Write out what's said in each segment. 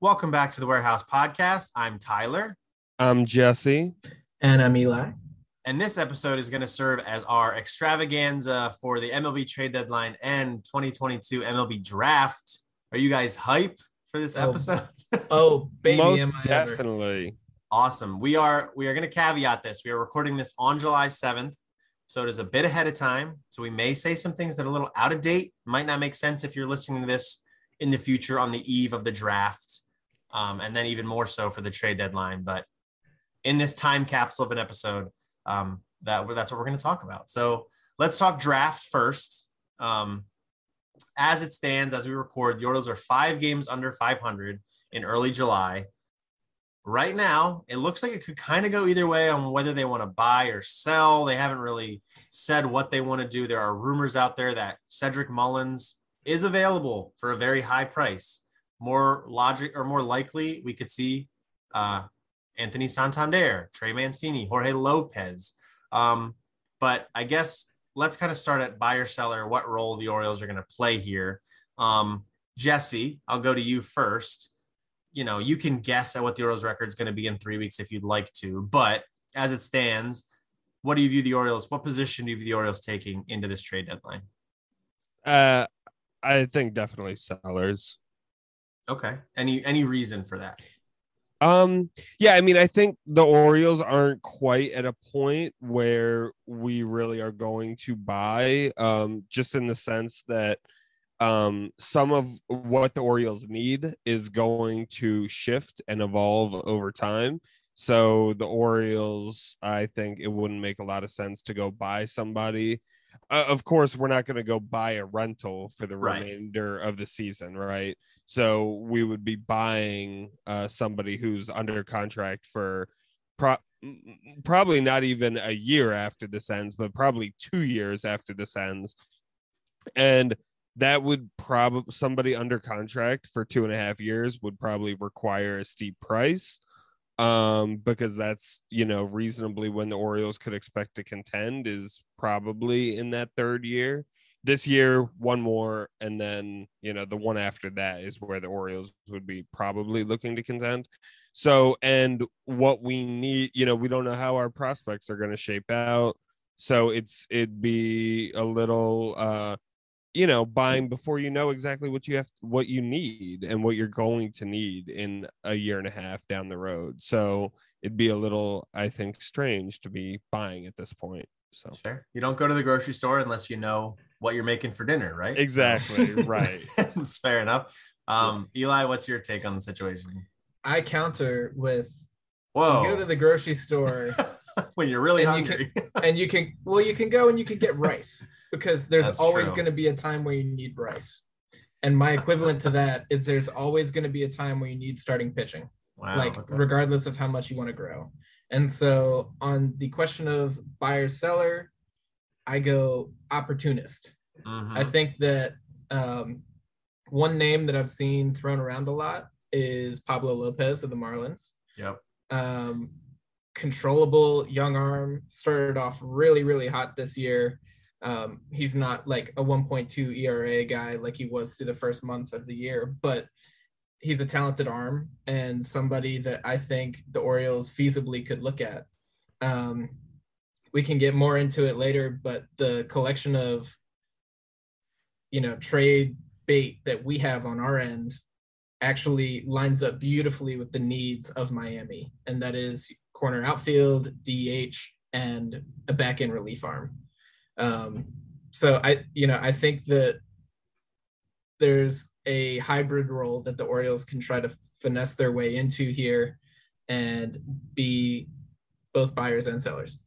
Welcome back to the Warehouse Podcast. I'm Tyler, I'm Jesse. And I'm Eli. and this episode is going to serve as our extravaganza for the MLB trade deadline and 2022 MLB draft. Are you guys hype for this Oh, episode? Oh, baby, Most am I ever. definitely. awesome. We are we are going to caveat this. We are recording this on July 7th, so it is a bit ahead of time. So we may say some things that are a little out of date. Might not make sense if you're listening to this in the future on the eve of the draft, um, and then even more so for the trade deadline. But in this time capsule of an episode, um, that that's what we're going to talk about. So let's talk draft first. Um, as it stands, as we record, the Orioles are five games under 500 in early July. Right now, it looks like it could kind of go either way on whether they want to buy or sell. They haven't really said what they want to do. There are rumors out there that Cedric Mullins is available for a very high price. More logic or more likely, we could see uh, Anthony Santander, Trey Mancini, Jorge Lopez. Um, but I guess let's kind of start at buyer seller, what role the Orioles are going to play here. Um, Jesse, I'll go to you first. You know, you can guess at what the Orioles record is going to be in three weeks if you'd like to, but as it stands, what do you view the Orioles? What position do you view the Orioles taking into this trade deadline? Uh, I think definitely sellers. Okay. Any any reason for that? Um, yeah, I mean, I think the Orioles aren't quite at a point where we really are going to buy, um, just in the sense that um, some of what the Orioles need is going to shift and evolve over time. So the Orioles, I think it wouldn't make a lot of sense to go buy somebody. Uh, of course, we're not going to go buy a rental for the Right. remainder of the season, right? So we would be buying uh, somebody who's under contract for pro- probably not even a year after this ends, but probably two years after this ends. And that would probably somebody under contract for two and a half years would probably require a steep price um because that's you know reasonably when the Orioles could expect to contend is probably in that third year. This year one more and then you know the one after that is where the Orioles would be probably looking to contend. So and what we need you know we don't know how our prospects are going to shape out. So it's it'd be a little uh you know buying before you know exactly what you have what you need and what you're going to need in a year and a half down the road so it'd be a little i think strange to be buying at this point so That's fair. You don't go to the grocery store unless you know what you're making for dinner, right? Exactly, right. It's fair enough. Um, Eli, what's your take on the situation? I counter with Whoa. you go to the grocery store when you're really And you hungry. and you can well you can go and you can get rice because there's That's always going to be a time where you need Bryce. And my equivalent to that is there's always going to be a time where you need starting pitching. wow. like okay. regardless of how much you want to grow. And so on the question of buyer seller, I go opportunist. Mhm. I think that um, one name that I've seen thrown around a lot is Pablo Lopez of the Marlins. Yep. Um, controllable young arm started off really really hot this year. Um, he's not like a 1.2 ERA guy like he was through the first month of the year, but he's a talented arm and somebody that I think the Orioles feasibly could look at. Um, we can get more into it later, but the collection of you know trade bait that we have on our end actually lines up beautifully with the needs of Miami, and that is corner outfield, DH, and a back end relief arm. Um, so I, you know, I think that there's a hybrid role that the Orioles can try to finesse their way into here and be both buyers and sellers.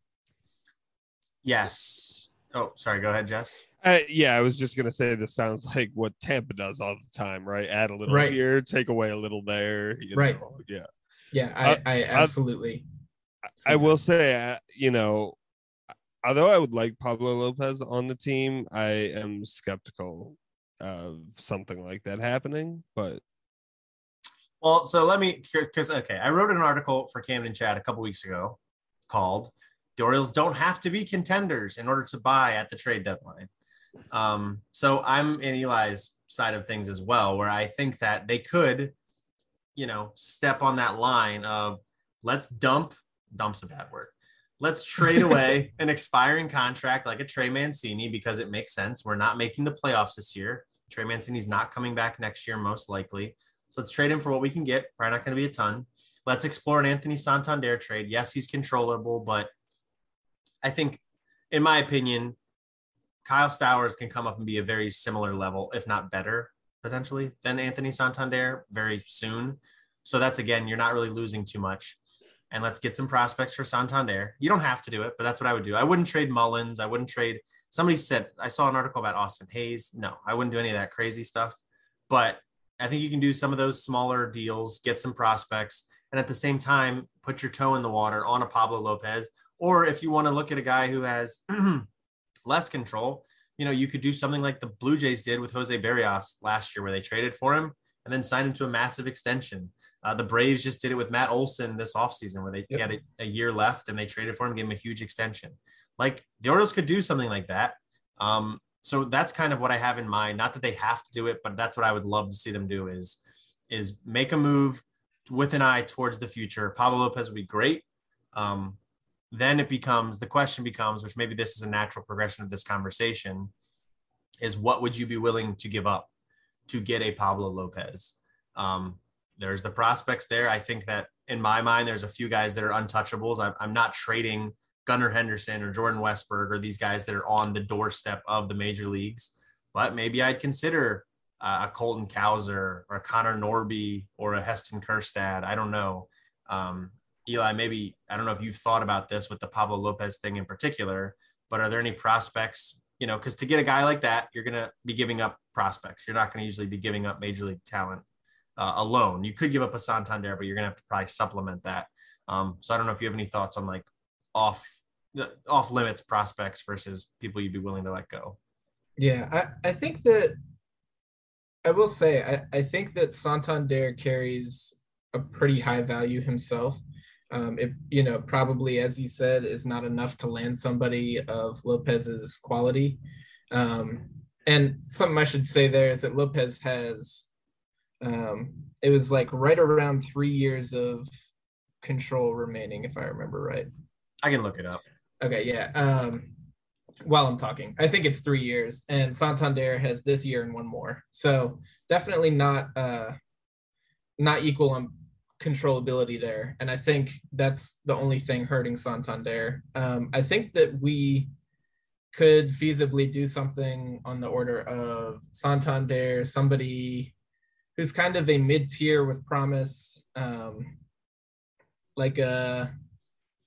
Yes. Oh, sorry. Go ahead, Jess. Uh, yeah, I was just gonna say this sounds like what Tampa does all the time, right? Add a little Right. here, take away a little there. you Right. know, Yeah. Yeah, I, Uh, I absolutely. see I will say, uh, you know, although I would like Pablo Lopez on the team, I am skeptical of something like that happening. But Well, so let me because okay, I wrote an article for Camden Chat a couple weeks ago called "The Orioles don't have to be contenders in order to buy at the trade deadline." Um, so I'm in Eli's side of things as well, where I think that they could you know, step on that line of let's dump, dump's a bad word. Let's trade away an expiring contract like a Trey Mancini because it makes sense. We're not making the playoffs this year. Trey Mancini's not coming back next year, most likely. So let's trade him for what we can get. Probably not going to be a ton. Let's explore an Anthony Santander trade. Yes, he's controllable, but I think, in my opinion, Kyle Stowers can come up and be a very similar level, if not better, potentially, than Anthony Santander very soon. So that's again, you're not really losing too much. And let's get some prospects for Santander. You don't have to do it, but that's what I would do. I wouldn't trade Mullins. I wouldn't trade. Somebody said I saw an article about Austin Hays. No, I wouldn't do any of that crazy stuff. But I think you can do some of those smaller deals, get some prospects, and at the same time, put your toe in the water on a Pablo Lopez. Or if you want to look at a guy who has less control, you know, you could do something like the Blue Jays did with Jose Berrios last year, where they traded for him and then signed him to a massive extension. Uh, the Braves just did it with Matt Olson this offseason, where they yep. had a, a, year left and they traded for him, gave him a huge extension. Like the Orioles could do something like that. Um, so that's kind of what I have in mind. Not that they have to do it, but that's what I would love to see them do is is make a move with an eye towards the future. Pablo Lopez would be great. Um, then it becomes the question becomes, which maybe this is a natural progression of this conversation, is what would you be willing to give up to get a Pablo Lopez? Um, there's the prospects there. I think that in my mind, there's a few guys that are untouchables. I'm, I'm not trading Gunnar Henderson or Jordan Westburg or these guys that are on the doorstep of the major leagues, but maybe I'd consider uh, a Colton Cowser or a Connor Norby or a Heston Kjerstad. I don't know. Um, Eli, maybe I don't know if you've thought about this with the Pablo Lopez thing in particular, but are there any prospects? You know, because to get a guy like that, you're going to be giving up prospects. You're not going to usually be giving up major league talent uh, alone. You could give up a Santander, but you're going to have to probably supplement that. Um, so I don't know if you have any thoughts on like off off limits prospects versus people you'd be willing to let go. Yeah, I, I think that I will say I, I think that Santander carries a pretty high value himself. Um, it you know probably as you said is not enough to land somebody of Lopez's quality. Um, and something I should say there is that Lopez has um, it was like right around three years of control remaining, if I remember right. I can look it up. Okay, yeah. Um, while I'm talking, I think it's three years, and Santander has this year and one more. So definitely not uh, not equal on controllability there. And I think that's the only thing hurting Santander. Um, I think that we could feasibly do something on the order of Santander, somebody who's kind of a mid tier with promise, um, like a,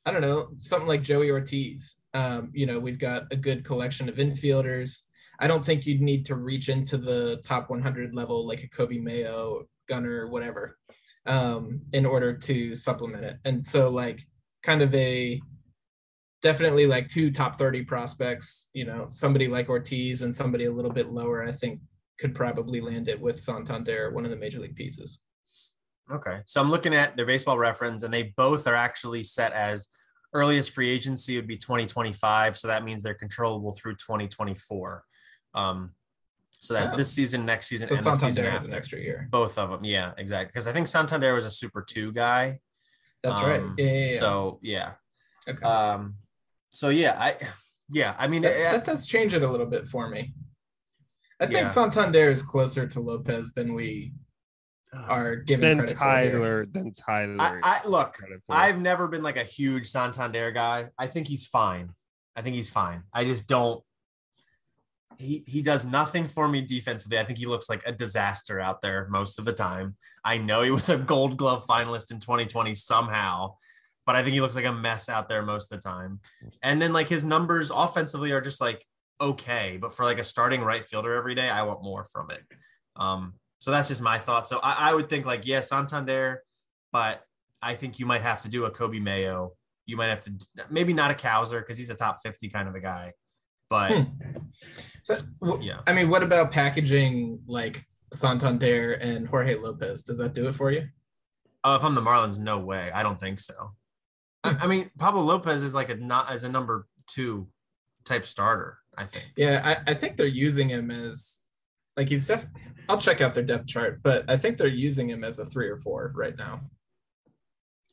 I don't know, something like Joey Ortiz. Um, you know, we've got a good collection of infielders. I don't think you'd need to reach into the top 100 level like a Coby Mayo, Gunnar, whatever um, in order to supplement it. And so, like, kind of a definitely like two top 30 prospects, you know, somebody like Ortiz and somebody a little bit lower, I think could probably land it with Santander, one of the major league pieces. Okay. So I'm looking at their baseball reference, and they both are actually set as earliest free agency would be 2025. So that means they're controllable through 2024. Um, so that's this season, next season, so and Santander the season has after. an extra year. Both of them, yeah, exactly. Because I think Santander was a Super Two guy. That's right. Um, Yeah, yeah, yeah. So yeah. Okay. Um. So yeah, I yeah, I mean, that, that does change it a little bit for me. I think Yeah. Santander is closer to Lopez than we are given Then credit for here. Tyler, then Tyler. I, I look. I've never been like a huge Santander guy. I think he's fine. I think he's fine. I just don't. He he does nothing for me defensively. I think he looks like a disaster out there most of the time. I know he was a Gold Glove finalist in 2020 somehow, but I think he looks like a mess out there most of the time. And then like his numbers offensively are just like okay, but for like a starting right fielder every day, I want more from it. Um, so that's just my thought. So I, I would think like yeah, Santander, but I think you might have to do a Coby Mayo. You might have to maybe not a Cowser because he's a top 50 kind of a guy. But Hmm. So, yeah. I mean, what about packaging like Santander and Jorge Lopez? Does that do it for you? uh, if I'm the Marlins, no way. I don't think so. I, I mean, Pablo Lopez is like a not as a number two type starter. I think. Yeah, I, I think they're using him as Like he's def. I'll check out their depth chart, but I think they're using him as a three or four right now.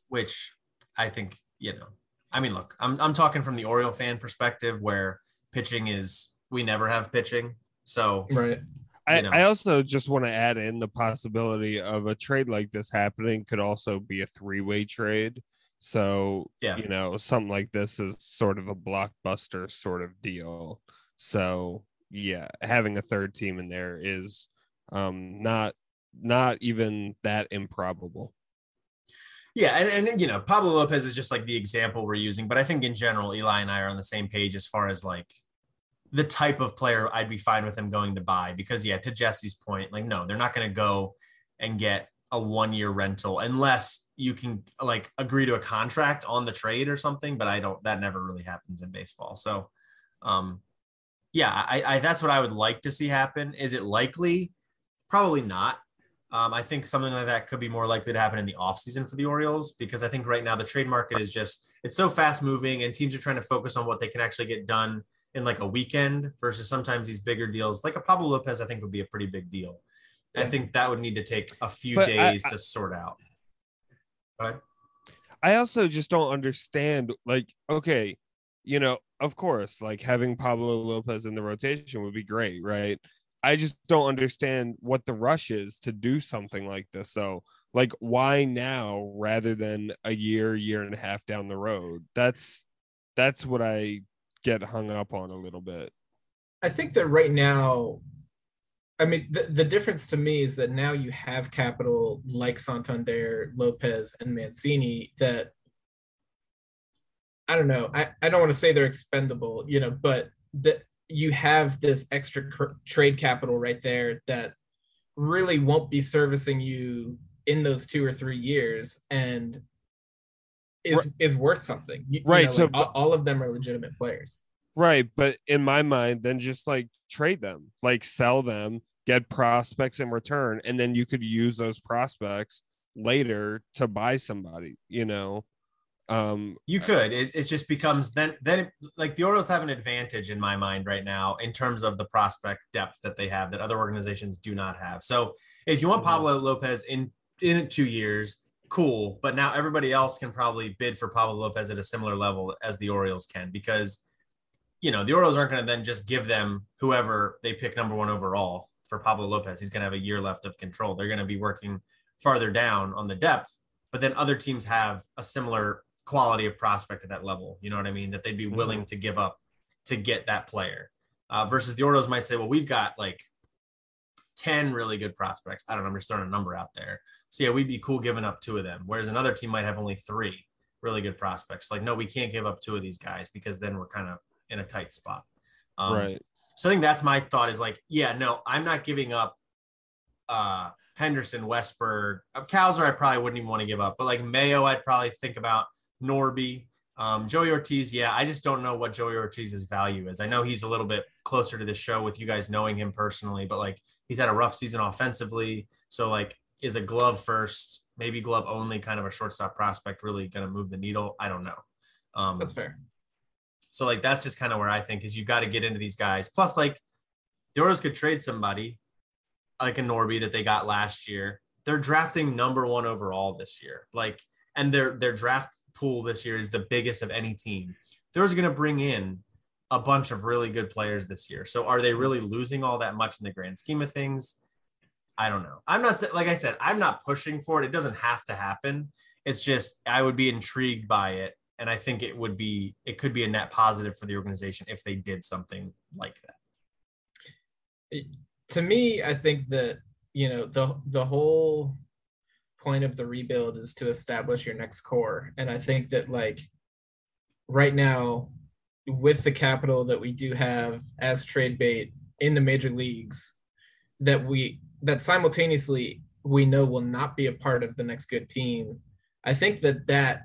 which I think, you know, I mean, look, I'm, I'm talking from the Oriole fan perspective where pitching is, we never have pitching. So, Right. I, you know. I also just want to add in the possibility of a trade like this happening could also be a three-way trade. So, Yeah. you know, something like this is sort of a blockbuster sort of deal. So, yeah, having a third team in there is um not not even that improbable. yeah. And, and, you know, Pablo Lopez is just like the example we're using. But I think in general, Eli and I are on the same page as far as like the type of player I'd be fine with him going to buy. Because, yeah, to Jesse's point, like, no, they're not going to go and get a one year rental unless you can like agree to a contract on the trade or something. But I don't, that never really happens in baseball. So, um, yeah, I, I that's what I would like to see happen. Is it likely? Probably not. Um, I think something like that could be more likely to happen in the offseason for the Orioles because I think right now the trade market is just it's so fast moving and teams are trying to focus on what they can actually get done in like a weekend versus sometimes these bigger deals like a Pablo Lopez I think would be a pretty big deal. I think that would need to take a few But I- days to sort out. But I also just don't understand. Like, okay, you know, of course, like having Pablo Lopez in the rotation would be great, right? I just don't understand what the rush is to do something like this. So, like, why now rather than a year, year and a half down the road? That's that's what I get hung up on a little bit. I think that right now, I mean, the, the difference to me is that now you have capital like Santander, Lopez, and Mancini that I don't know. I, I don't want to say they're expendable, you know, but that you have this extra cr- trade capital right there that really won't be servicing you in those two or three years and is Right. is worth something. You- you Right, know, so- like, all, all of them are legitimate players. Right. But in my mind, then just like trade them, like sell them, get prospects in return, and then you could use those prospects later to buy somebody, you know. Um You could. It, it just becomes then then it, like the Orioles have an advantage in my mind right now in terms of the prospect depth that they have that other organizations do not have. So if you want Mhm. Pablo Lopez in in two years, cool. But now everybody else can probably bid for Pablo Lopez at a similar level as the Orioles can because you know the Orioles aren't going to then just give them whoever they pick number one overall for Pablo Lopez. He's going to have a year left of control. They're going to be working farther down on the depth, but then other teams have a similar quality of prospect at that level. You know what I mean? That they'd be willing to give up to get that player. Uh, versus the Orioles might say, well, we've got like 10 really good prospects. I don't know. I'm just throwing a number out there. So yeah, we'd be cool giving up two of them. Whereas another team might have only three really good prospects. Like, no, we can't give up two of these guys because then we're kind of in a tight spot. Um, right. so I think that's my thought is like, yeah, no, I'm not giving up uh Henderson, Westburg, uh, Cowser, I probably wouldn't even want to give up, but like Mayo, I'd probably think about Norby, um, Joey Ortiz. Yeah, I just don't know what Joey Ortiz's value is. I know he's a little bit closer to the show with you guys knowing him personally, but like he's had a rough season offensively. So like, is a glove first, maybe glove only kind of a shortstop prospect really going to move the needle? I don't know. Um, That's fair. So like that's just kind of where I think is you've got to get into these guys. Plus, like the Orioles could trade somebody like a Norby that they got last year. They're drafting number one overall this year. Like, and their their draft pool this year is the biggest of any team. They're going to bring in a bunch of really good players this year. So are they really losing all that much in the grand scheme of things? I don't know. I'm not like I said, I'm not pushing for it. It doesn't have to happen. It's just I would be intrigued by it and I think it would be it could be a net positive for the organization if they did something like that. to me, I think that you know the the whole point of the rebuild is to establish your next core, and I think that like right now, with the capital that we do have as trade bait in the major leagues, that we that simultaneously we know will not be a part of the next good team. I think that that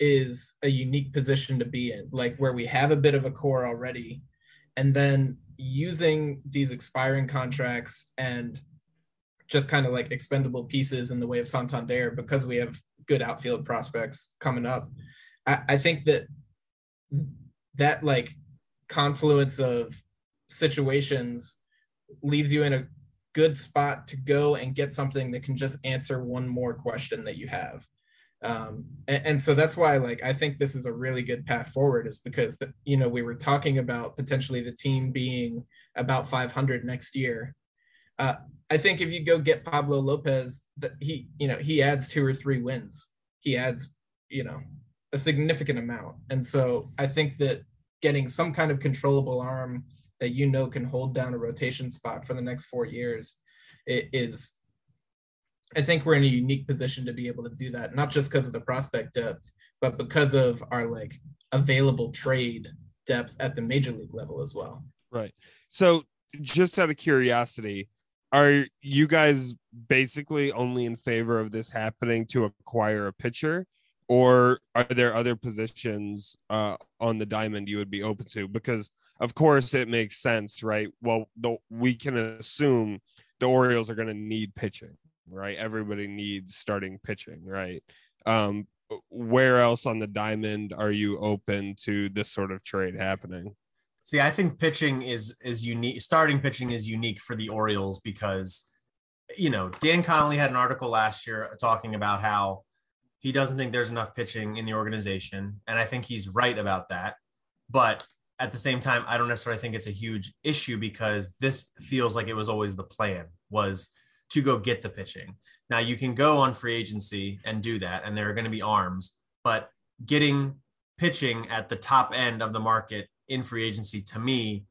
is a unique position to be in, like where we have a bit of a core already, and then using these expiring contracts and just kind of like expendable pieces in the way of Santander because we have good outfield prospects coming up. I, I think that that like confluence of situations leaves you in a good spot to go and get something that can just answer one more question that you have. Um, and, and, so that's why like I think this is a really good path forward is because the, you know we were talking about potentially the team being about 500 next year. Uh, I think if you go get Pablo Lopez, that he you know he adds two or three wins. He adds you know a significant amount, and so I think that getting some kind of controllable arm that you know can hold down a rotation spot for the next four years is I think we're in a unique position to be able to do that, not just because of the prospect depth, but because of our like available trade depth at the major league level as well. Right. So, just out of curiosity, are you guys basically only in favor of this happening to acquire a pitcher, or are there other positions uh, on the diamond you would be open to? Because of course it makes sense, right? Well, the, we can assume the Orioles are going to need pitching, right? Everybody needs starting pitching, right? Um, where else on the diamond are you open to this sort of trade happening? See, I think pitching is is unique. Starting pitching is unique for the Orioles because, you know, Dan Connolly had an article last year talking about how he doesn't think there's enough pitching in the organization, and I think he's right about that. But at the same time, I don't necessarily think it's a huge issue because this feels like it was always the plan was to go get the pitching. Now you can go on free agency and do that, and there are going to be arms, but getting pitching at the top end of the market in free agency to me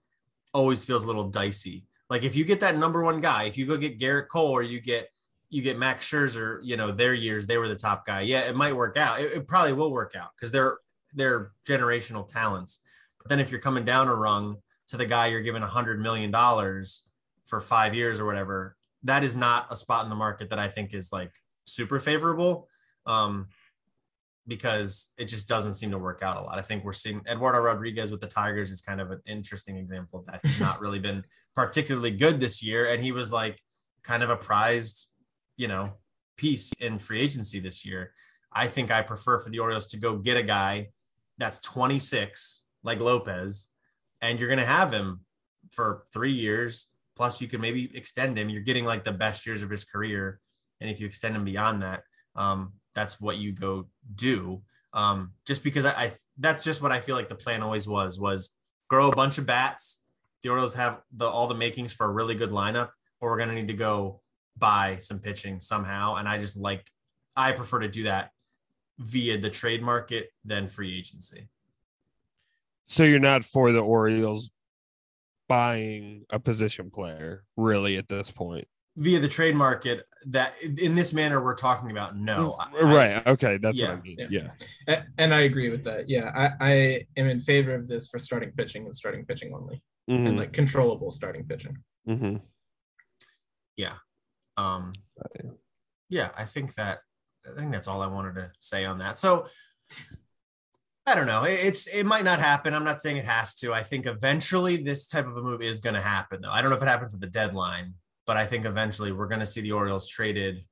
always feels a little dicey. Like if you get that number one guy, if you go get Gerrit Cole or you get you get Max Scherzer, you know, their years they were the top guy. Yeah, it might work out. It, it probably will work out because they're they're generational talents. But then if you're coming down a rung to the guy you're giving a hundred million dollars for five years or whatever, that is not a spot in the market that I think is like super favorable. Um, because it just doesn't seem to work out a lot. I think we're seeing Eduardo Rodriguez with the Tigers is kind of an interesting example of that. He's not really been particularly good this year, and he was like kind of a prized, you know, piece in free agency this year. I think I prefer for the Orioles to go get a guy that's 26 like Lopez, and you're going to have him for three years. Plus, you could maybe extend him. You're getting like the best years of his career. And if you extend him beyond that, um, that's what you go do. Um, just because I, I, that's just what I feel like the plan always was was grow a bunch of bats. The Orioles have the all the makings for a really good lineup, or we're gonna need to go buy some pitching somehow. And I just like I prefer to do that via the trade market than free agency. So you're not for the Orioles buying a position player really at this point via the trade market that in this manner we're talking about no mm, right okay that's yeah, what i mean yeah. yeah. and i agree with that yeah I, I am in favor of this for starting pitching and starting pitching only mm-hmm. and like controllable starting pitching mm-hmm. yeah um yeah i think that i think that's all i wanted to say on that so I don't know. It's it might not happen. I'm not saying it has to. I think eventually this type of a move is going to happen, though. I don't know if it happens at the deadline, but I think eventually we're going to see the Orioles traded.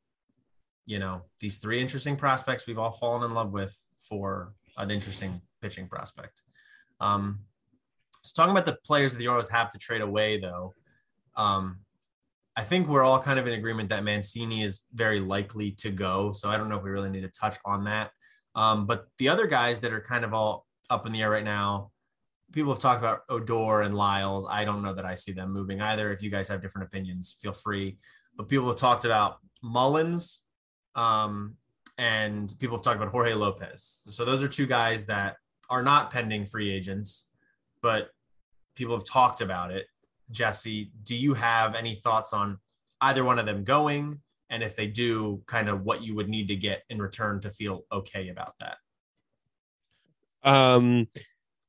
You know, these three interesting prospects we've all fallen in love with for an interesting pitching prospect. Um, so talking about the players that the Orioles have to trade away, though, um, I think we're all kind of in agreement that Mancini is very likely to go. So I don't know if we really need to touch on that. Um, but the other guys that are kind of all up in the air right now, people have talked about Odor and Lyles. I don't know that I see them moving either. If you guys have different opinions, feel free. But people have talked about Mullins, um, and people have talked about Jorge Lopez. So those are two guys that are not pending free agents, but people have talked about it. Jesse, do you have any thoughts on either one of them going? And if they do kind of what you would need to get in return to feel okay about that. Um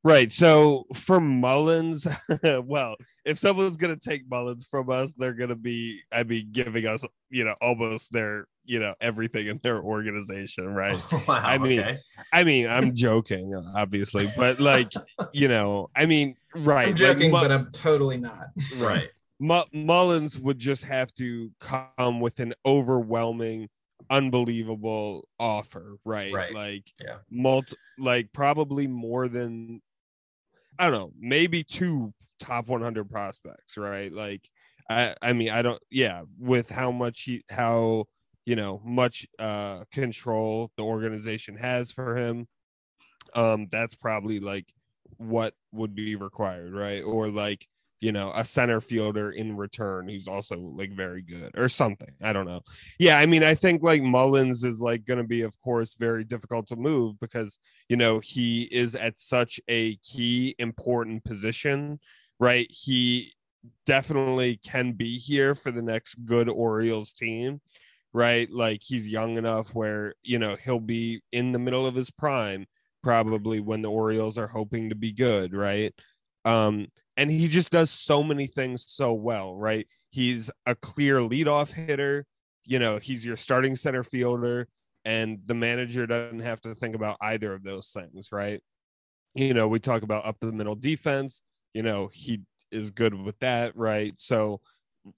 right so for mullins well if someone's gonna take mullins from us they're gonna be i mean giving us you know almost their you know everything in their organization right? Wow, i mean okay. i mean i'm joking obviously but like you know i mean right i'm joking like, but i'm totally not. Right Mullins would just have to come with an overwhelming, unbelievable offer, right? Right. Like, yeah, multi, like probably more than I don't know, maybe two top 100 prospects, right? Like, I I mean I don't yeah with how much he how you know much uh control the organization has for him um that's probably like what would be required right or like you know a center fielder in return who's also like very good or something i don't know. Yeah i mean i think like mullins is like going to be of course very difficult to move because you know he is at such a key important position right? He definitely can be here for the next good orioles team right? Like he's young enough where you know he'll be in the middle of his prime probably when the orioles are hoping to be good right? Um and he just does so many things so well, right? He's a clear leadoff hitter. You know, he's your starting center fielder, and the manager doesn't have to think about either of those things, right? You know, we talk about up the middle defense. You know, he is good with that, right? So,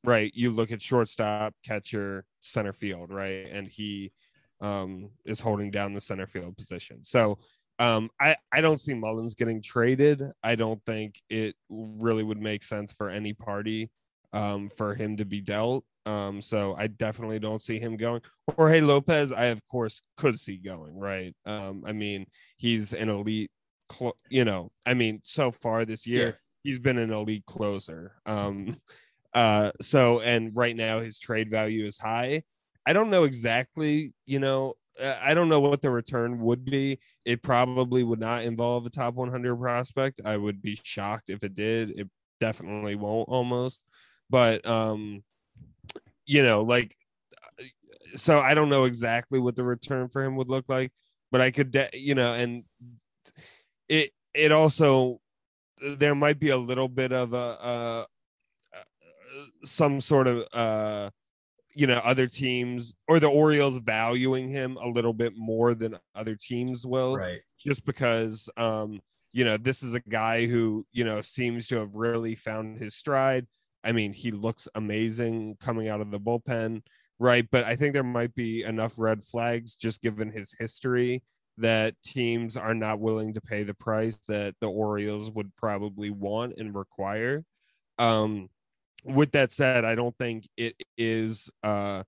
right, you look at shortstop, catcher, center field, right, and he um, is holding down the center field position. So, um, I, I don't see Mullins getting traded. I don't think it really would make sense for any party um, for him to be dealt. Um, so I definitely don't see him going. Jorge Lopez, I of course could see going, right? Um, I mean, he's an elite, cl- you know, I mean, so far this year, yeah. he's been an elite closer. Um, uh, so, and right now his trade value is high. I don't know exactly, you know, I don't know what the return would be. It probably would not involve a top 100 prospect. I would be shocked if it did. It definitely won't almost. But um you know, like so I don't know exactly what the return for him would look like, but I could de- you know, and it it also there might be a little bit of a uh some sort of uh you know other teams or the Orioles valuing him a little bit more than other teams will right. just because um you know this is a guy who you know seems to have really found his stride. I mean he looks amazing coming out of the bullpen right? But I think there might be enough red flags just given his history that teams are not willing to pay the price that the Orioles would probably want and require. Um with that said, I don't think it is uh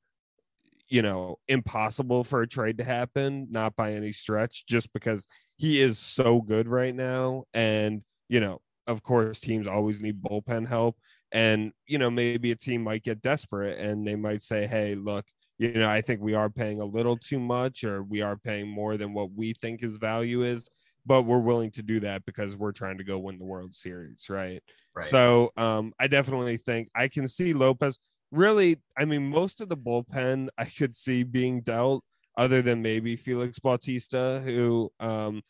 you know impossible for a trade to happen, not by any stretch, just because he is so good right now. And you know, of course, teams always need bullpen help. And you know, maybe a team might get desperate and they might say, Hey, look, you know, I think we are paying a little too much, or we are paying more than what we think his value is but we're willing to do that because we're trying to go win the World Series, right? right. So um, I definitely think I can see Lopez. Really, I mean, most of the bullpen I could see being dealt, other than maybe Felix Bautista, who um,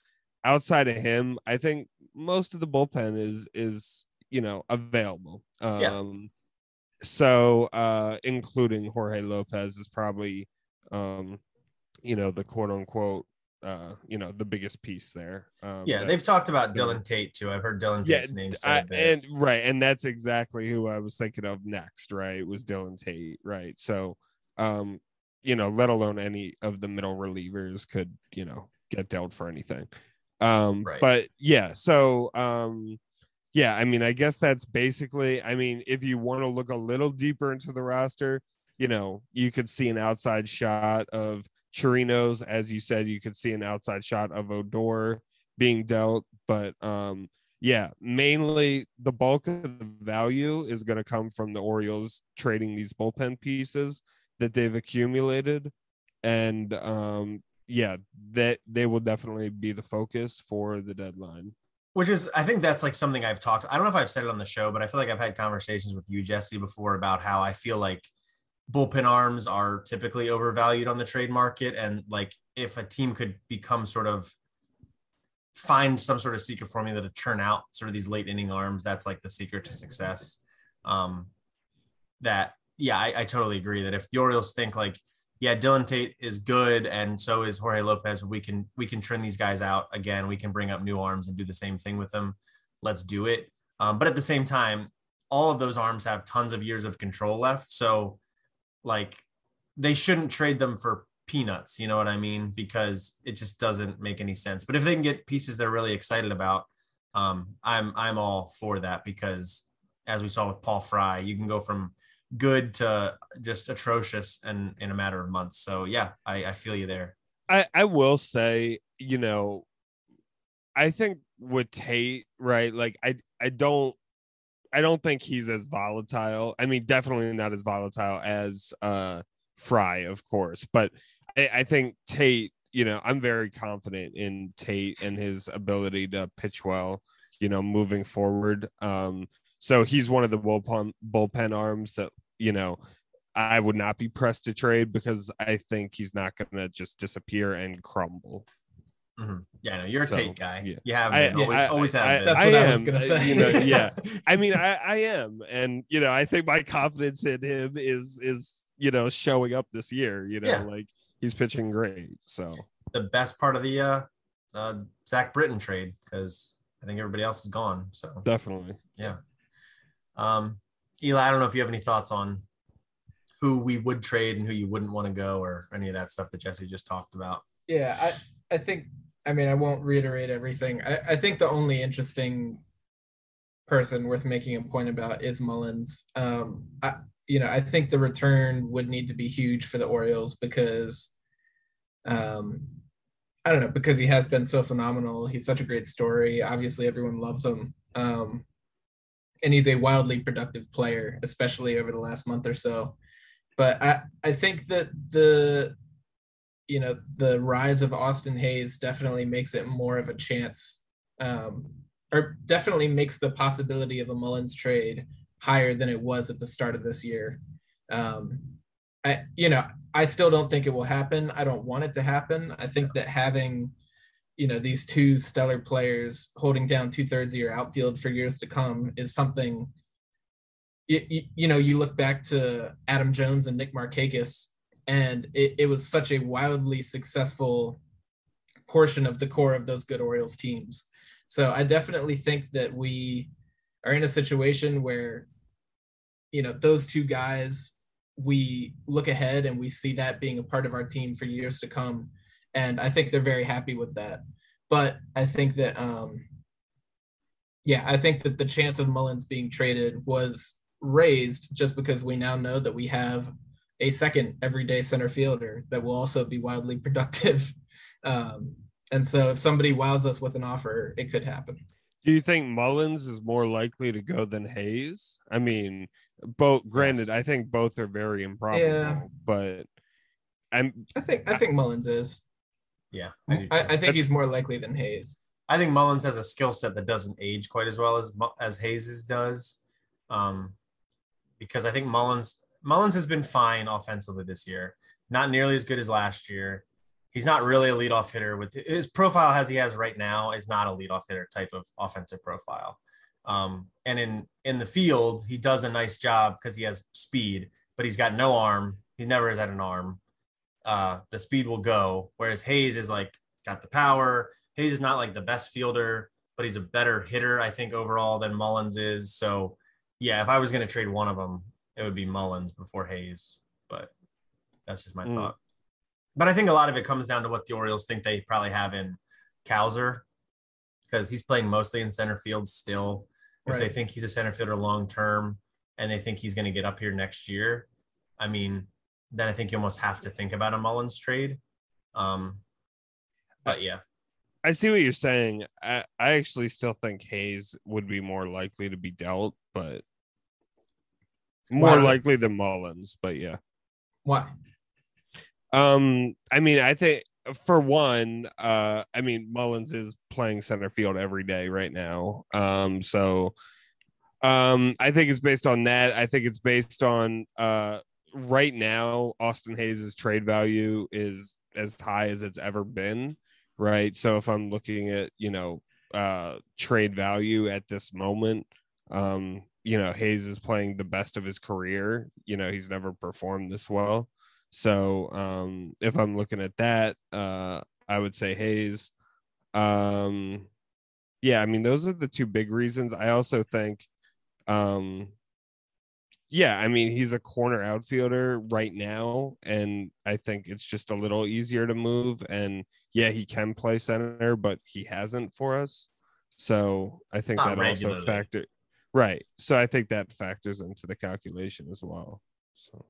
outside of him, I think most of the bullpen is is you know available. Um, yeah. So uh, including Jorge Lopez is probably um, you know the quote unquote uh, you know, the biggest piece there. Um, yeah, they've talked about Dylan Tate too. I've heard Dylan Tate's yeah, name said. I, and right, and that's exactly who I was thinking of next. Right, was Dylan Tate. Right, so, um, you know, let alone any of the middle relievers could you know get dealt for anything. Um, right. but yeah, so um, yeah, I mean, I guess that's basically. I mean, if you want to look a little deeper into the roster, you know, you could see an outside shot of Chirinos, as you said, you could see an outside shot of Odor being dealt, but um, yeah, mainly the bulk of the value is going to come from the Orioles trading these bullpen pieces that they've accumulated, and um, yeah, that they will definitely be the focus for the deadline. Which is, I think that's like something I've talked. I don't know if I've said it on the show, but I feel like I've had conversations with you, Jesse, before about how I feel like bullpen arms are typically overvalued on the trade market and like if a team could become sort of find some sort of secret formula to churn out sort of these late inning arms that's like the secret to success. Um that yeah I, I totally agree that if the orioles think like yeah dylan tate is good and so is jorge lopez we can we can trim these guys out again. We can bring up new arms and do the same thing with them. Let's do it. Um, but at the same time all of those arms have tons of years of control left. So like they shouldn't trade them for peanuts, you know what I mean? Because it just doesn't make any sense. But if they can get pieces they're really excited about, um, I'm I'm all for that because as we saw with Paul Fry, you can go from good to just atrocious and in a matter of months. So yeah, I, I feel you there. I I will say, you know, I think with Tate, right? Like I I don't I don't think he's as volatile. I mean, definitely not as volatile as uh Fry, of course, but I, I think Tate, you know, I'm very confident in Tate and his ability to pitch well, you know, moving forward. Um, so he's one of the bullpen bullpen arms that, you know, I would not be pressed to trade because I think he's not going to just disappear and crumble. Mm-hmm. Yeah, no, you're So, a Tate guy. yeah. You have I- been. yeah, always, I- always have I- been. That's I what I was am, gonna uh, say. you know, yeah. I mean, I, I am, and you know, I think my confidence in him is is you know showing up this year. You know, Yeah. like he's pitching great. So the best part of the uh, uh Zach Britton trade because I think everybody else is gone. So definitely. yeah. Um, Eli, I don't know if you have any thoughts on who we would trade and who you wouldn't want to go, or any of that stuff that Jesse just talked about. Yeah, I I think I mean I won't reiterate everything. I, I think the only interesting person worth making a point about is Mullins. Um I you know, I think the return would need to be huge for the Orioles because um I don't know, because he has been so phenomenal. He's such a great story. Obviously everyone loves him. Um and he's a wildly productive player, especially over the last month or so. But I, I think that the you know the rise of Austin Hays definitely makes it more of a chance, um, or definitely makes the possibility of a Mullins trade higher than it was at the start of this year. Um, I you know I still don't think it will happen. I don't want it to happen. I think that having you know these two stellar players holding down two thirds of your outfield for years to come is something. You, you, you know you look back to Adam Jones and Nick Markakis and it, it was such a wildly successful portion of the core of those good Orioles teams. So I definitely think that we are in a situation where, you know, those two guys, we look ahead and we see that being a part of our team for years to come. And I think they're very happy with that. But I think that, um, yeah, I think that the chance of Mullins being traded was raised just because we now know that we have a second everyday center fielder that will also be wildly productive. Um, and so if somebody wows us with an offer, it could happen. Do you think Mullins is more likely to go than Hays? I mean, both. Granted, Yes. I think both are very improbable, Yeah. but I'm I think I think Mullins is. Yeah, I, do too. I think That's- he's more likely than Hays. I think Mullins has a skill set that doesn't age quite as well as Mu- as Hays's does, um, because I think Mullins Mullins has been fine offensively this year, not nearly as good as last year. He's not really a leadoff hitter. With his profile as he has right now is not a leadoff hitter type of offensive profile. Um, and in in the field, he does a nice job because he has speed, but he's got no arm. He never has had an arm. Uh, the speed will go, whereas Hays is like got the power. Hays is not like the best fielder, but he's a better hitter, I think, overall than Mullins is. So, yeah, if I was going to trade one of them, it would be Mullins before Hays. But that's just my Mm. thought. But I think a lot of it comes down to what the Orioles think they probably have in Cowser because he's playing mostly in center field still. If they think he's a center fielder long term and they think he's going to get up here next year, I mean, then I think you almost have to think about a Mullins trade. Um, but yeah, I see what you're saying. I, I actually still think Hays would be more likely to be dealt, but more Wow. likely than Mullins. But yeah. Why? Um, I mean, I think for one, uh, I mean, Mullins is playing center field every day right now. Um, so um, I think it's based on that. I think it's based on uh right now, Austin Hays' trade value is as high as it's ever been. Right. So if I'm looking at, you know, uh trade value at this moment, um, you know, Hays is playing the best of his career. You know, he's never performed this well. So um, if I'm looking at that, uh, I would say Hayes. Um, yeah, I mean those are the two big reasons. I also think, um, yeah, I mean he's a corner outfielder right now, and I think it's just a little easier to move. And yeah, he can play center, but he hasn't for us. So I think Not that also regularly. factor. Right. So I think that factors into the calculation as well. So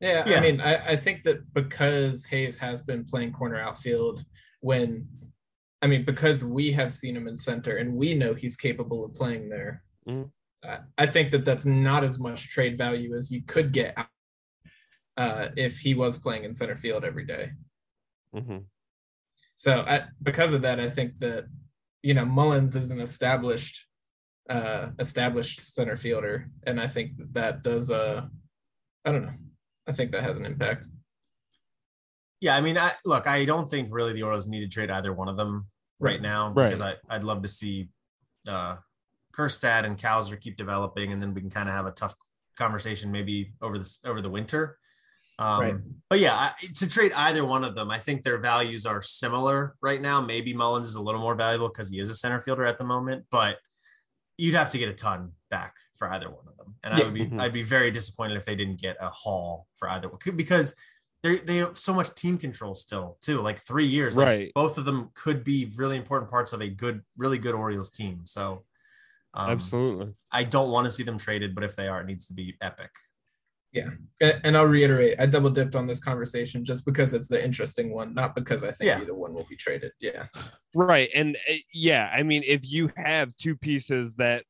Yeah, Yeah. I mean, I, I think that because Hays has been playing corner outfield when, I mean, because we have seen him in center and we know he's capable of playing there, Mhm. uh, I think that that's not as much trade value as you could get uh, if he was playing in center field every day. mhm. So I, because of that, I think that you know Mullins is an established uh, established center fielder, and I think that that does. Uh, I don't know. I think that has an impact. Yeah, I mean, I look, I don't think really the Orioles need to trade either one of them right Right. now Right. because I, I'd love to see uh Kjerstad and Cowser keep developing and then we can kind of have a tough conversation maybe over this over the winter. Um, Right. But yeah, I, to trade either one of them, I think their values are similar right now. Maybe Mullins is a little more valuable because he is a center fielder at the moment, but you'd have to get a ton back for either one of them. And I would be Mhm. I'd be very disappointed if they didn't get a haul for either one because they they have so much team control still too. Like three years, like, Right. both of them could be really important parts of a good, really good Orioles team. So um, Absolutely. I don't want to see them traded, but if they are, it needs to be epic. A- And I'll reiterate, I double dipped on this conversation just because it's the interesting one, not because I think Yeah. either one will be traded. Yeah. Right. And uh, yeah, I mean, if you have two pieces that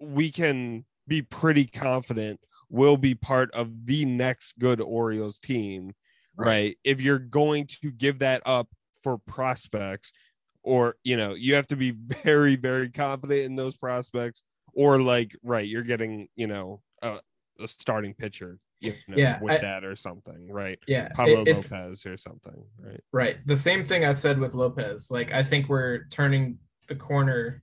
we can be pretty confident will be part of the next good Orioles team, right? Right. If you're going to give that up for prospects, or you know, you have to be very, very confident in those prospects, or like, right, you're getting, you know, a, a starting pitcher, you know, Yeah, with I- that or something, right? Yeah. Pablo it- Lopez or something, right? Right. The same thing I said with Lopez. Like, I think we're turning the corner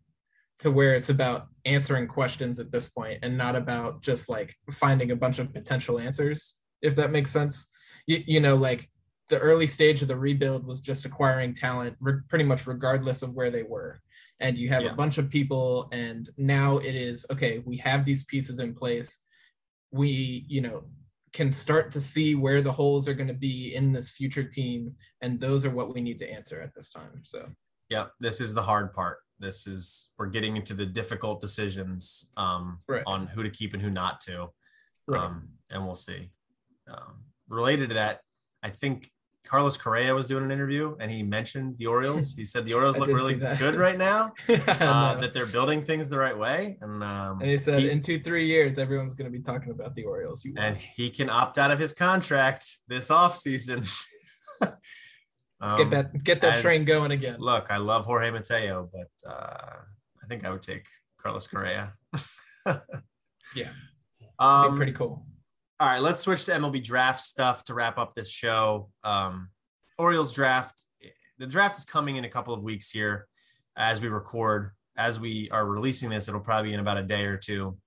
to where it's about answering questions at this point and not about just like finding a bunch of potential answers, if that makes sense. You, you know, like the early stage of the rebuild was just acquiring talent re- pretty much regardless of where they were. And you have Yeah. a bunch of people, and now it is okay, we have these pieces in place. We, you know, can start to see where the holes are going to be in this future team and those are what we need to answer at this time so Yep, this is the hard part. This is we're getting into the difficult decisions um, Right. on who to keep and who not to, Right. um, and we'll see. Um, related to that, I think Carlos Correa was doing an interview and he mentioned the Orioles. He said the Orioles look really good right now. Uh, that they're building things the right way, and um, and he said he- in two three years everyone's going to be talking about the orioles you and he can opt out of his contract this offseason. let's Um, get that get that as- train going again Look, I love Jorge Mateo, but uh, I think I would take Carlos Correa. Yeah. Um, pretty cool All right, let's switch to MLB draft stuff to wrap up this show. Um, Orioles draft. The draft is coming in a couple of weeks here as we record. As we are releasing this, it'll probably be in about a day or two.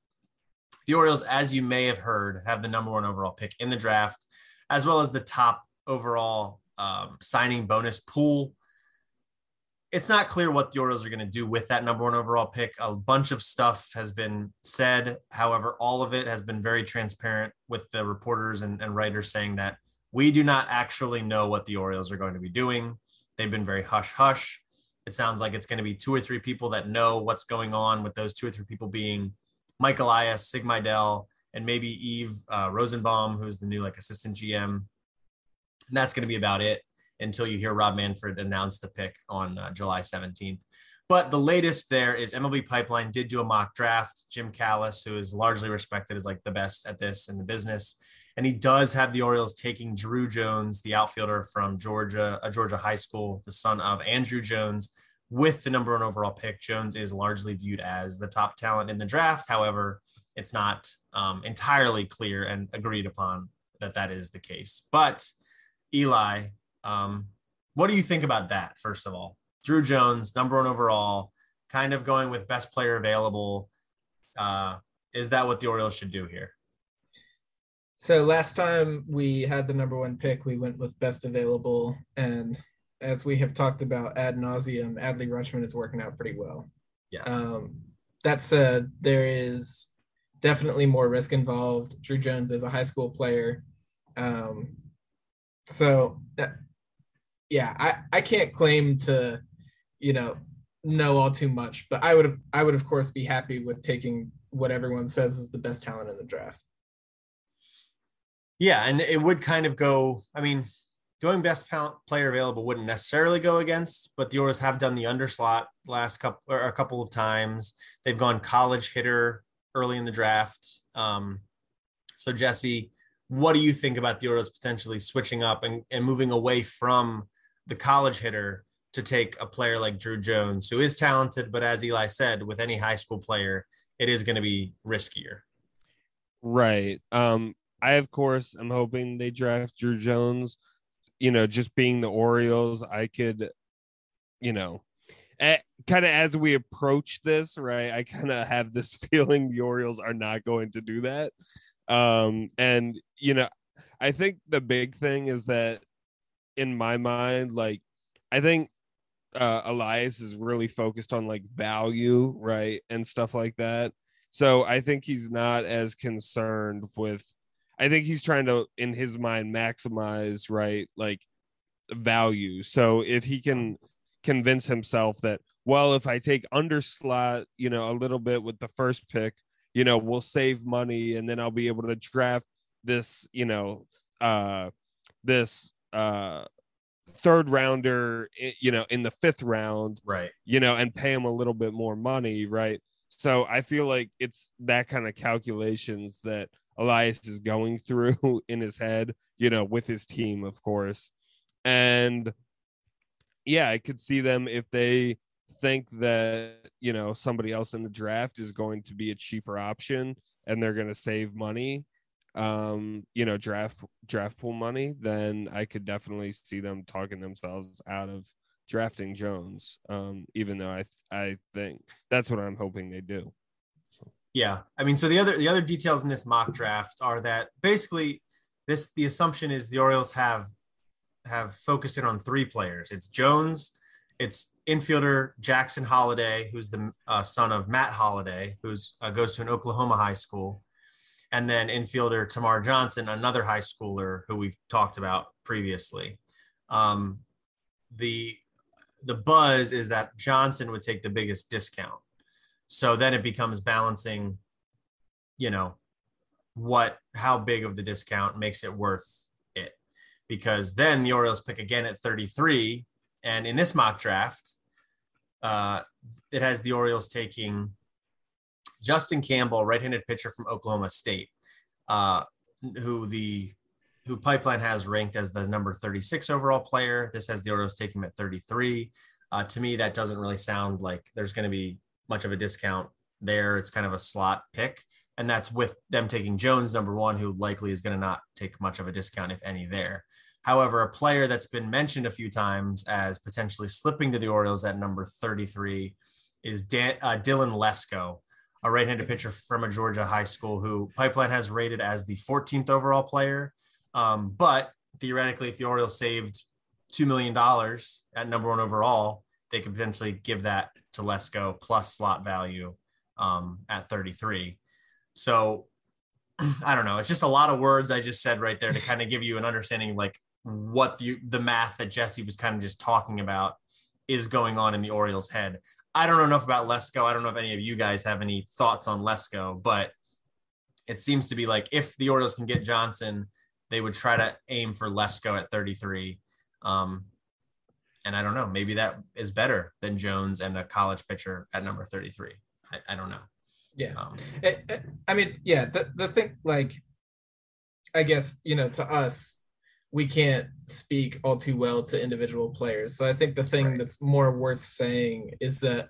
The Orioles, as you may have heard, have the number one overall pick in the draft, as well as the top overall um, signing bonus pool. It's not clear what the Orioles are going to do with that number one overall pick. A bunch of stuff has been said. However, all of it has been very transparent with the reporters and, and writers saying that we do not actually know what the Orioles are going to be doing. They've been very hush hush. It sounds like it's going to be two or three people that know what's going on, with those two or three people being Mike Elias, Sig and maybe Eve uh, Rosenbaum, who's the new like assistant GM. And that's going to be about it until you hear Rob Manfred announce the pick on uh, July 17th. But the latest there is MLB Pipeline did do a mock draft. Jim Callis, who is largely respected as like the best at this in the business, and he does have the Orioles taking Drew Jones, the outfielder from Georgia, a Georgia high school, the son of Andruw Jones, with the number one overall pick. Jones is largely viewed as the top talent in the draft. However, it's not um, entirely clear and agreed upon that that is the case. But Eli, um, what do you think about that? First of all, Drew Jones, number one overall, kind of going with best player available. Uh, is that what the Orioles should do here? so last time we had the number one pick we went with best available and as we have talked about ad nauseum adley rutschman is working out pretty well Yes. Um, that said, there is definitely more risk involved. Drew Jones is a high school player. Um, so, that, yeah, I, I can't claim to, you know, know all too much, but I would have I would of course be happy with taking what everyone says is the best talent in the draft. Yeah, and it would kind of go. I mean, going best player available wouldn't necessarily go against, but the Orioles have done the underslot last couple or a couple of times. They've gone college hitter early in the draft. Um, so Jesse, what do you think about the Orioles potentially switching up and, and moving away from the college hitter to take a player like Drew Jones, who is talented, but as Eli said, with any high school player, it is going to be riskier. Right. Um, I of course am hoping they draft Drew Jones. You know, just being the Orioles, I could, you know, kind of as we approach this, right? I kind of have this feeling the Orioles are not going to do that. Um, and you know, I think the big thing is that in my mind, like I think uh, Elias is really focused on like value, right, and stuff like that. So I think he's not as concerned with. I think he's trying to, in his mind, maximize right, like value. So if he can convince himself that, well, if I take underslot, you know, a little bit with the first pick, you know, we'll save money, and then I'll be able to draft this, you know, uh, this uh third rounder, you know, in the fifth round, right? You know, and pay him a little bit more money, right? So I feel like it's that kind of calculations that Elias is going through in his head, you know, with his team, of course. And yeah, I could see them if they think that, you know, somebody else in the draft is going to be a cheaper option and they're going to save money um, you know, draft draft pool money, then I could definitely see them talking themselves out of drafting Jones. Um, even though I I think that's what I'm hoping they do. Yeah, I mean, so the other the other details in this mock draft are that basically this the assumption is the Orioles have have focused in on three players. It's Jones, it's infielder Jackson Holliday, who's the uh, son of Matt Holliday, who's uh, goes to an Oklahoma high school, and then infielder Termarr Johnson, another high schooler who we've talked about previously. Um, the the buzz is that Johnson would take the biggest discount. So then it becomes balancing, you know, what how big of the discount makes it worth it. Because then the Orioles pick again at 33. And in this mock draft, uh, it has the Orioles taking Justin Campbell, right-handed pitcher from Oklahoma State, uh, who the who Pipeline has ranked as the number 36 overall player. This has the Orioles taking him at 33. Uh, to me, that doesn't really sound like there's going to be much of a discount there. It's kind of a slot pick, and that's with them taking Jones number one, who likely is going to not take much of a discount, if any, there. However, a player that's been mentioned a few times as potentially slipping to the Orioles at number 33 is Dan, uh, Dylan Lesko a right-handed pitcher from a Georgia high school who Pipeline has rated as the 14th overall player. Um, but theoretically, if the Orioles saved two million dollars at number one overall, they could potentially give that to Lesko plus slot value um, at 33. So I don't know. It's just a lot of words I just said right there to kind of give you an understanding like what the the math that Jesse was kind of just talking about is going on in the Orioles' head. I don't know enough about Lesko. I don't know if any of you guys have any thoughts on Lesko, but it seems to be like if the Orioles can get Johnson, they would try to aim for Lesko at 33. Um, and I don't know, maybe that is better than Jones and a college pitcher at number 33. I, I don't know. Yeah. Um, it, I mean, yeah, the, the thing, like, I guess, you know, to us, we can't speak all too well to individual players. So I think the thing right. that's more worth saying is that,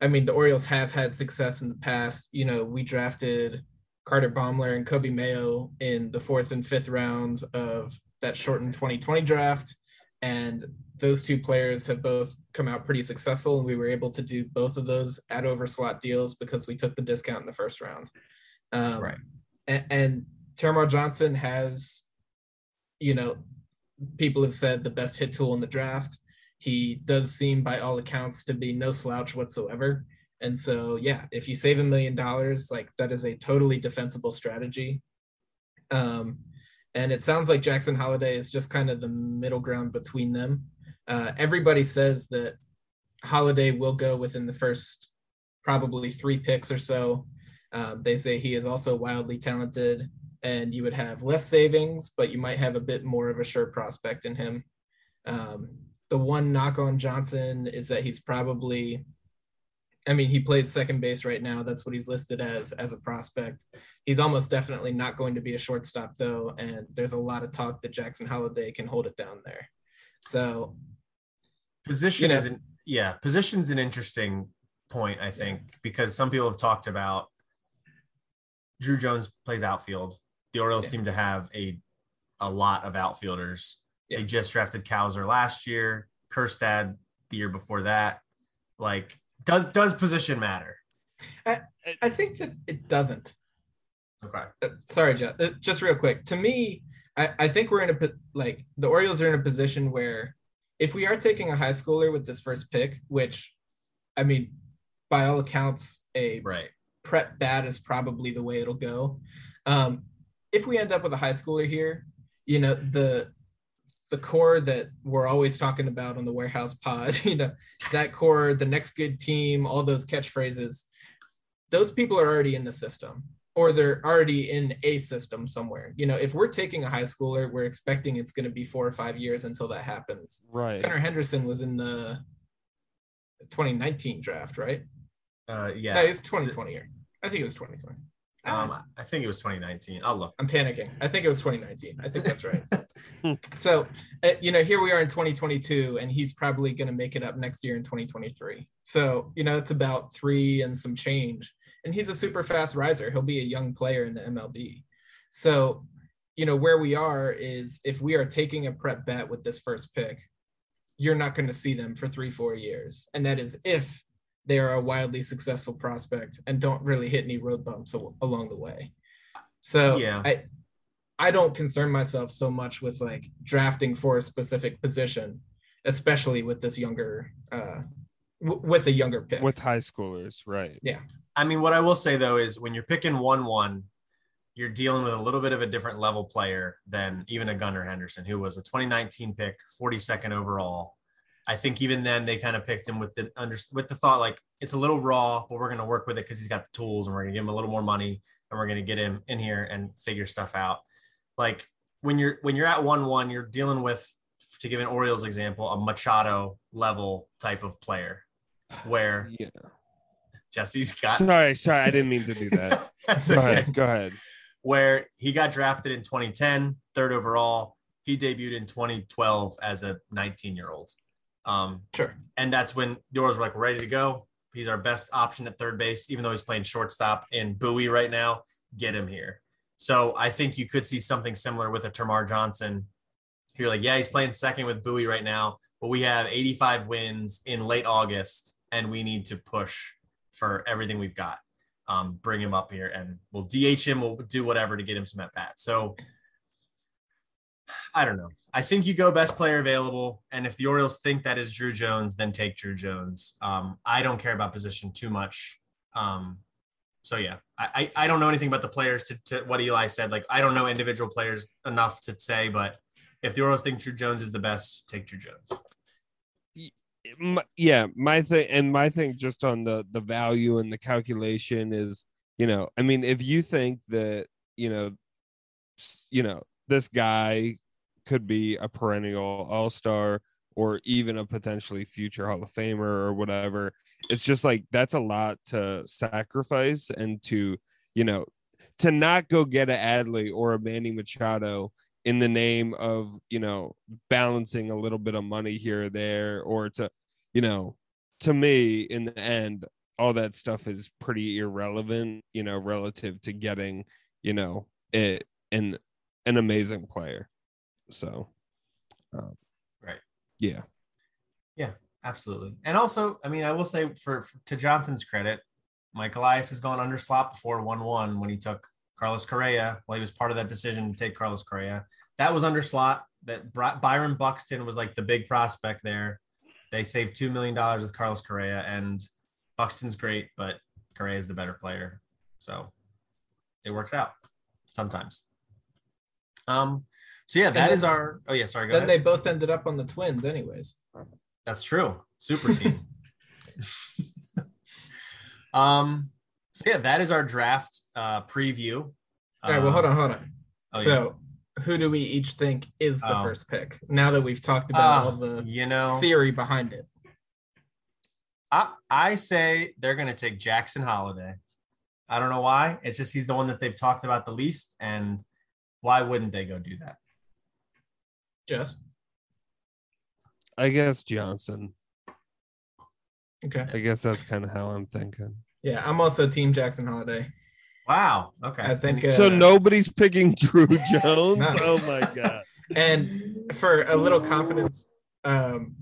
I mean, the Orioles have had success in the past. You know, we drafted Carter Baumler and Coby Mayo in the fourth and fifth round of that shortened 2020 draft. And those two players have both come out pretty successful. And we were able to do both of those at over slot deals because we took the discount in the first round. Um, right. And, and Termarr Johnson has you know, people have said the best hit tool in the draft. He does seem, by all accounts, to be no slouch whatsoever. And so, yeah, if you save a million dollars, like that is a totally defensible strategy. Um, and it sounds like Jackson Holliday is just kind of the middle ground between them. Uh, everybody says that Holliday will go within the first probably three picks or so. Um, they say he is also wildly talented, and you would have less savings, but you might have a bit more of a sure prospect in him. Um, the one knock on Johnson is that he's probably I mean, he plays second base right now. That's what he's listed as as a prospect. He's almost definitely not going to be a shortstop though, and there's a lot of talk that Jackson Holliday can hold it down there. So position you know- is an yeah, position's an interesting point, I think, because some people have talked about Drew Jones plays outfield. The Orioles Yeah. seem to have a a lot of outfielders. Yeah. They just drafted Cowser last year, Kjerstad the year before that. Like, does does position matter? I think that it doesn't. Okay. Uh, sorry, Jeff. Uh, just real quick. To me, I, I think we're in a like the Orioles are in a position where if we are taking a high schooler with this first pick, which I mean, by all accounts, a Right. prep bat is probably the way it'll go. Um, if we end up with a high schooler here, you know, the the core that we're always talking about on the warehouse pod, you know, that core, the next good team, all those catchphrases, those people are already in the system or they're already in a system somewhere. You know, if we're taking a high schooler, we're expecting it's going to be four or five years until that happens. Right. Gunnar Henderson was in the 2019 draft, right? Uh, yeah. it was 2020 year. I think it was 2020. Um, I think it was 2019. I'll look. I'm panicking. I think it was 2019. I think that's right. so, uh, you know, here we are in 2022, and he's probably going to make it up next year in 2023. So, you know, it's about three and some change. And he's a super fast riser. He'll be a young player in the MLB. So, you know, where we are is if we are taking a prep bet with this first pick, you're not going to see them for three, four years. And that is if they are a wildly successful prospect and don't really hit any road bumps al- along the way. So Yeah. I I don't concern myself so much with like drafting for a specific position, especially with this younger uh w- with a younger pick. With high schoolers, right? Yeah. I mean, what I will say though is when you're picking one one, you're dealing with a little bit of a different level player than even a Gunnar Henderson, who was a 2019 pick, 42nd overall. I think even then they kind of picked him with the under with the thought like it's a little raw, but we're going to work with it because he's got the tools and we're going to give him a little more money and we're going to get him in here and figure stuff out. Like when you're when you're at one one, you're dealing with to give an Orioles example, a Machado level type of player, where Yeah. Jesse's got. Sorry, sorry, I didn't mean to do that. That's Go okay. ahead. Go ahead. Where he got drafted in 2010, third overall. He debuted in 2012 as a 19 year old. Um, sure. and that's when Orioles were like, we're ready to go. He's our best option at third base, even though he's playing shortstop in Bowie right now. Get him here. So I think you could see something similar with a Termarr Johnson. You're like, yeah, he's playing second with Bowie right now, but we have 85 wins in late August, and we need to push for everything we've got. Um, bring him up here, and we'll DH him. We'll do whatever to get him some at bat. So I don't know. I think you go best player available, and if the Orioles think that is Drew Jones, then take Drew Jones. Um, I don't care about position too much. Um, so yeah, I, I don't know anything about the players to, to what Eli said. Like I don't know individual players enough to say, but if the Orioles think Drew Jones is the best, take Drew Jones. yeah my thing and my thing just on the the value and the calculation is you know i mean if you think that you know you know this guy could be a perennial all-star or even a potentially future hall of famer or whatever. It's just like that's a lot to sacrifice and to you know to not go get a adley or a manny machado in the name of you know balancing a little bit of money here or there or to you know to me in the end all that stuff is pretty irrelevant you know relative to getting you know it an an amazing player so um, Right. yeah Yeah, Absolutely. And also, I mean, I will say for, for to Johnson's credit, Mike Elias has gone under slot before 1 1 when he took Carlos Correa. Well, he was part of that decision to take Carlos Correa. That was under slot. That Bri- Byron Buxton was like the big prospect there. They saved $2 million with Carlos Correa, and Buxton's great, but Correa is the better player. So it works out sometimes. Um, so yeah, that then- is our. Oh yeah, sorry. Go Then ahead. they both ended up on the Twins, anyways. That's true. Super team. um. So yeah, that is our draft uh, preview. All right. Well, hold on, hold on. oh, so, who do we each think is the Oh. first pick? Now that we've talked about all Uh, the you know, theory behind it. I, I say they're going to take Jackson Holliday. I don't know why. It's just he's the one that they've talked about the least. And why wouldn't they go do that? Just I guess Johnson. okay. I guess that's kind of how I'm thinking. Yeah, I'm also Team Jackson Holliday. Wow. Okay. I think, And- uh, So nobody's picking Drew Jones. No. Oh my god. And for a little confidence, um,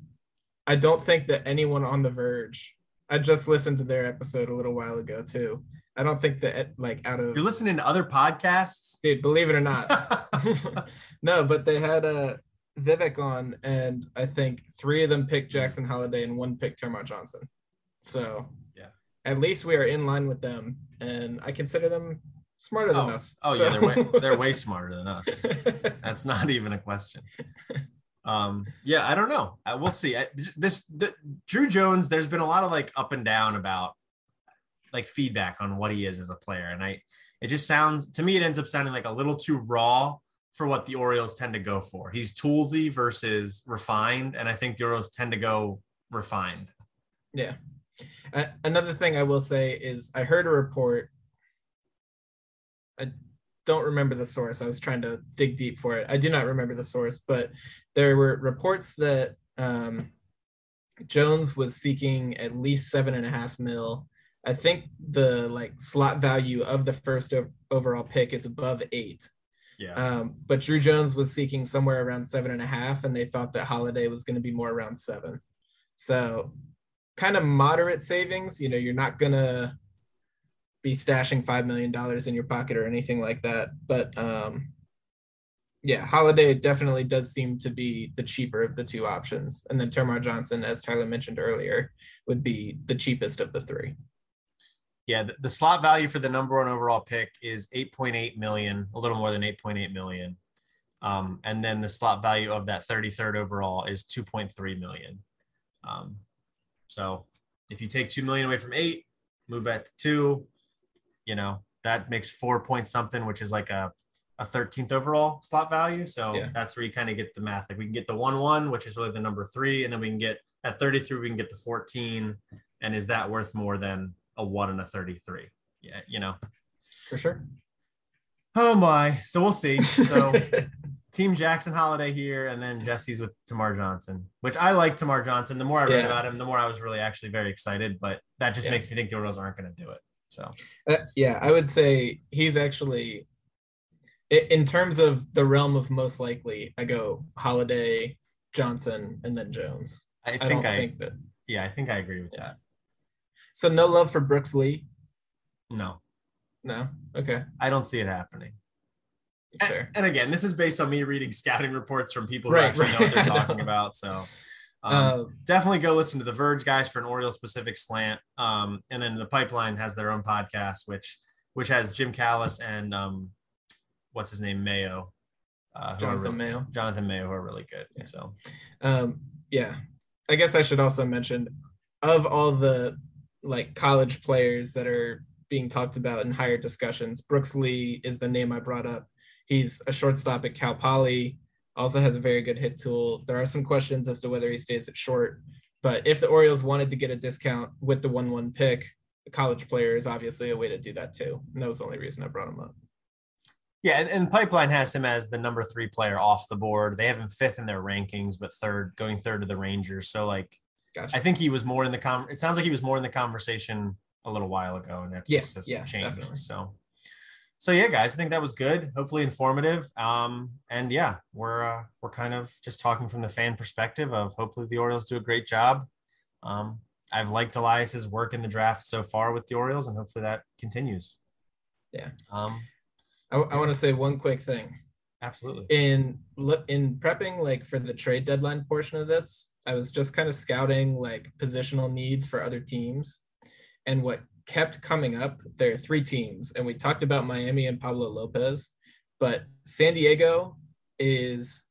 I don't think that anyone on the verge. I just listened to their episode a little while ago too. I don't think that like out of you're listening to other podcasts? dude, believe it or not, no, but they had uh, Vivek on, and I think three of them picked Jackson Holliday and one picked Termarr Johnson. So Yeah. at least we are in line with them, and I consider them smarter than oh, us. oh yeah, they're way, they're way smarter than us. That's not even a question. Um, yeah, I don't know. I, we'll see. I, this the, Drew Jones. There's been a lot of like up and down about like feedback on what he is as a player, and I it just sounds to me it ends up sounding like a little too raw for what the Orioles tend to go for. He's toolsy versus refined, and I think the Orioles tend to go refined. Yeah. Uh, another thing I will say is I heard a report. I don't remember the source. I was trying to dig deep for it. I do not remember the source, but there were reports that um, Jones was seeking at least seven and a half mil. I think the like slot value of the first o- overall pick is above eight. Yeah. Um, but Drew Jones was seeking somewhere around seven and a half, and they thought that Holliday was going to be more around seven. So, kind of moderate savings. You know, you're not going to be stashing $5 million in your pocket or anything like that. But um, yeah, Holliday definitely does seem to be the cheaper of the two options. And then Termarr Johnson, as Tyler mentioned earlier, would be the cheapest of the three. Yeah, the, the slot value for the number one overall pick is 8.8 million, a little more than 8.8 million. Um, and then the slot value of that 33rd overall is 2.3 million. Um, so if you take 2 million away from eight, move that to two, you know, that makes four point something, which is like a, a 13th overall slot value. So Yeah. that's where you kind of get the math. Like we can get the one, one, which is really the number three. And then we can get at 33, we can get the 14. And is that worth more than a one and a 33? Yeah, you know. For sure. Oh my. So we'll see. So Team Jackson Holliday here, and then Jesse's with Termarr Johnson, which I like Termarr Johnson. The more I read Yeah. about him, the more I was really actually very excited. But that just Yeah. makes me think the Orioles aren't going to do it. So Uh, yeah, I would say he's actually, in terms of the realm of most likely, I go Holliday, Johnson, and then Jones. I I, think don't I, think that. yeah, I think I agree with Yeah. that. So no love for Brooks Lee. No, No. Okay. I don't see it happening. And, and again, this is based on me reading scouting reports from people who Right, actually know what they're talking about. So um, Uh, definitely go listen to the Verge guys for an Oriole specific slant. Um, and then the Pipeline has their own podcast, which which has Jim Callis and um, what's his name Mayo, uh, Jonathan really- Mayo. Jonathan Mayo, who are really good. Yeah. So Um, yeah, I guess I should also mention of all the like college players that are being talked about in higher discussions, Brooks Lee is the name I brought up. He's a shortstop at Cal Poly, also has a very good hit tool. There are some questions as to whether he stays at short, but if the Orioles wanted to get a discount with the one-one pick, a college player is obviously a way to do that too. And that was the only reason I brought him up. yeah, and, and Pipeline has him as the number three player off the board. They have him fifth in their rankings, but third, going third to the Rangers. So like, Gotcha. I think he was more in the com. It sounds like he was more in the conversation a little while ago, and that's Yeah, just, yeah, changed. definitely. So, so yeah, guys, I think that was good. Hopefully informative. Um, and yeah, we're uh, we're kind of just talking from the fan perspective of hopefully the Orioles do a great job. Um, I've liked Elias's work in the draft so far with the Orioles, and hopefully that continues. Yeah. Um, I, I want to say one quick thing. absolutely. in look in prepping like for the trade deadline portion of this i was just kind of scouting like positional needs for other teams and what kept coming up there are three teams and we talked about miami and pablo lopez but san diego is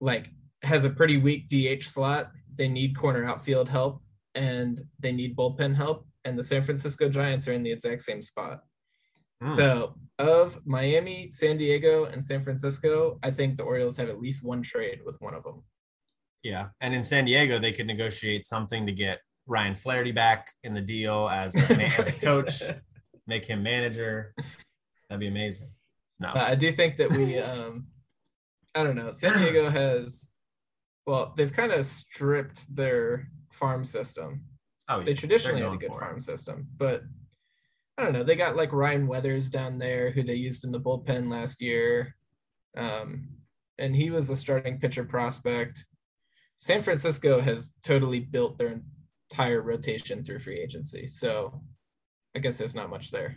like has a pretty weak dh slot they need corner outfield help and they need bullpen help. And the San Francisco Giants are in the exact same spot. Hmm. So, of Miami, San Diego, and San Francisco, I think the Orioles have at least one trade with one of them. Yeah, and in San Diego, they could negotiate something to get Ryan Flaherty back in the deal as a, as a coach, make him manager. That'd be amazing. No, I do think that we, um, I don't know, San Diego has, well, they've kind of stripped their farm system. oh, They yeah, traditionally they're had a good for it. farm system, but I don't know. They got like Ryan Weathers down there, who they used in the bullpen last year, um, and he was a starting pitcher prospect. San Francisco has totally built their entire rotation through free agency, so I guess there's not much there.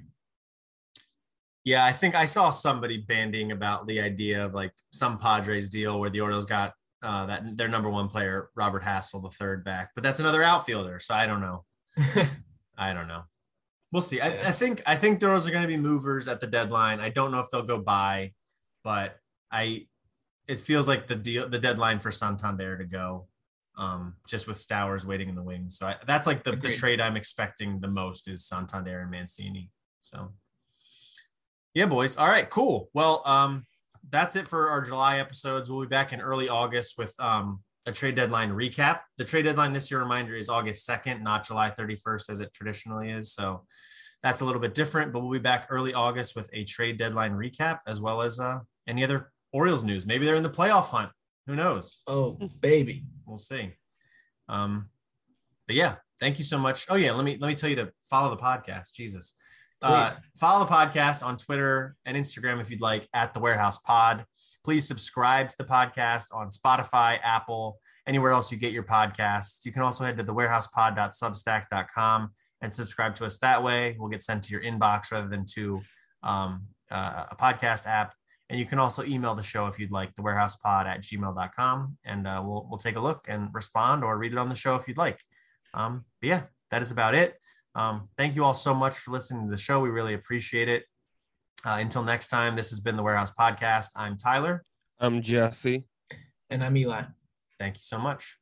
Yeah, I think I saw somebody bandying about the idea of like some Padres deal where the Orioles got uh, that their number one player, Robert Hassell, the third back, but that's another outfielder. So I don't know. I don't know. We'll see. I, Yeah. I think I think those are going to be movers at the deadline. I don't know if they'll go buy, but I it feels like the deal the deadline for Santander to go, um, just with Stowers waiting in the wings. So I, that's like the, the trade I'm expecting the most is Santander and Mancini. So yeah, boys. All right, cool. Well, um, that's it for our July episodes. We'll be back in early August with um a trade deadline recap. The trade deadline this year reminder is August 2nd, not July 31st as it traditionally is. So that's a little bit different, but we'll be back early August with a trade deadline recap as well as uh, any other Orioles news. Maybe they're in the playoff hunt. Who knows? oh, baby. We'll see. Um, but yeah, thank you so much. Oh yeah, let me let me tell you to follow the podcast. Jesus. Uh, follow the podcast on Twitter and Instagram if you'd like at the Warehouse Pod. Please subscribe to the podcast on Spotify, Apple, anywhere else you get your podcasts. You can also head to thewarehousepod.substack.com and subscribe to us that way. We'll get sent to your inbox rather than to um, uh, a podcast app. And you can also email the show if you'd like, thewarehousepod at gmail.com. And uh, we'll, we'll take a look and respond or read it on the show if you'd like. Um, but yeah, that is about it. Um, thank you all so much for listening to the show. We really appreciate it. Uh, until next time, this has been the Warehouse Podcast. I'm Tyler. I'm Jesse. And I'm Eli. Thank you so much.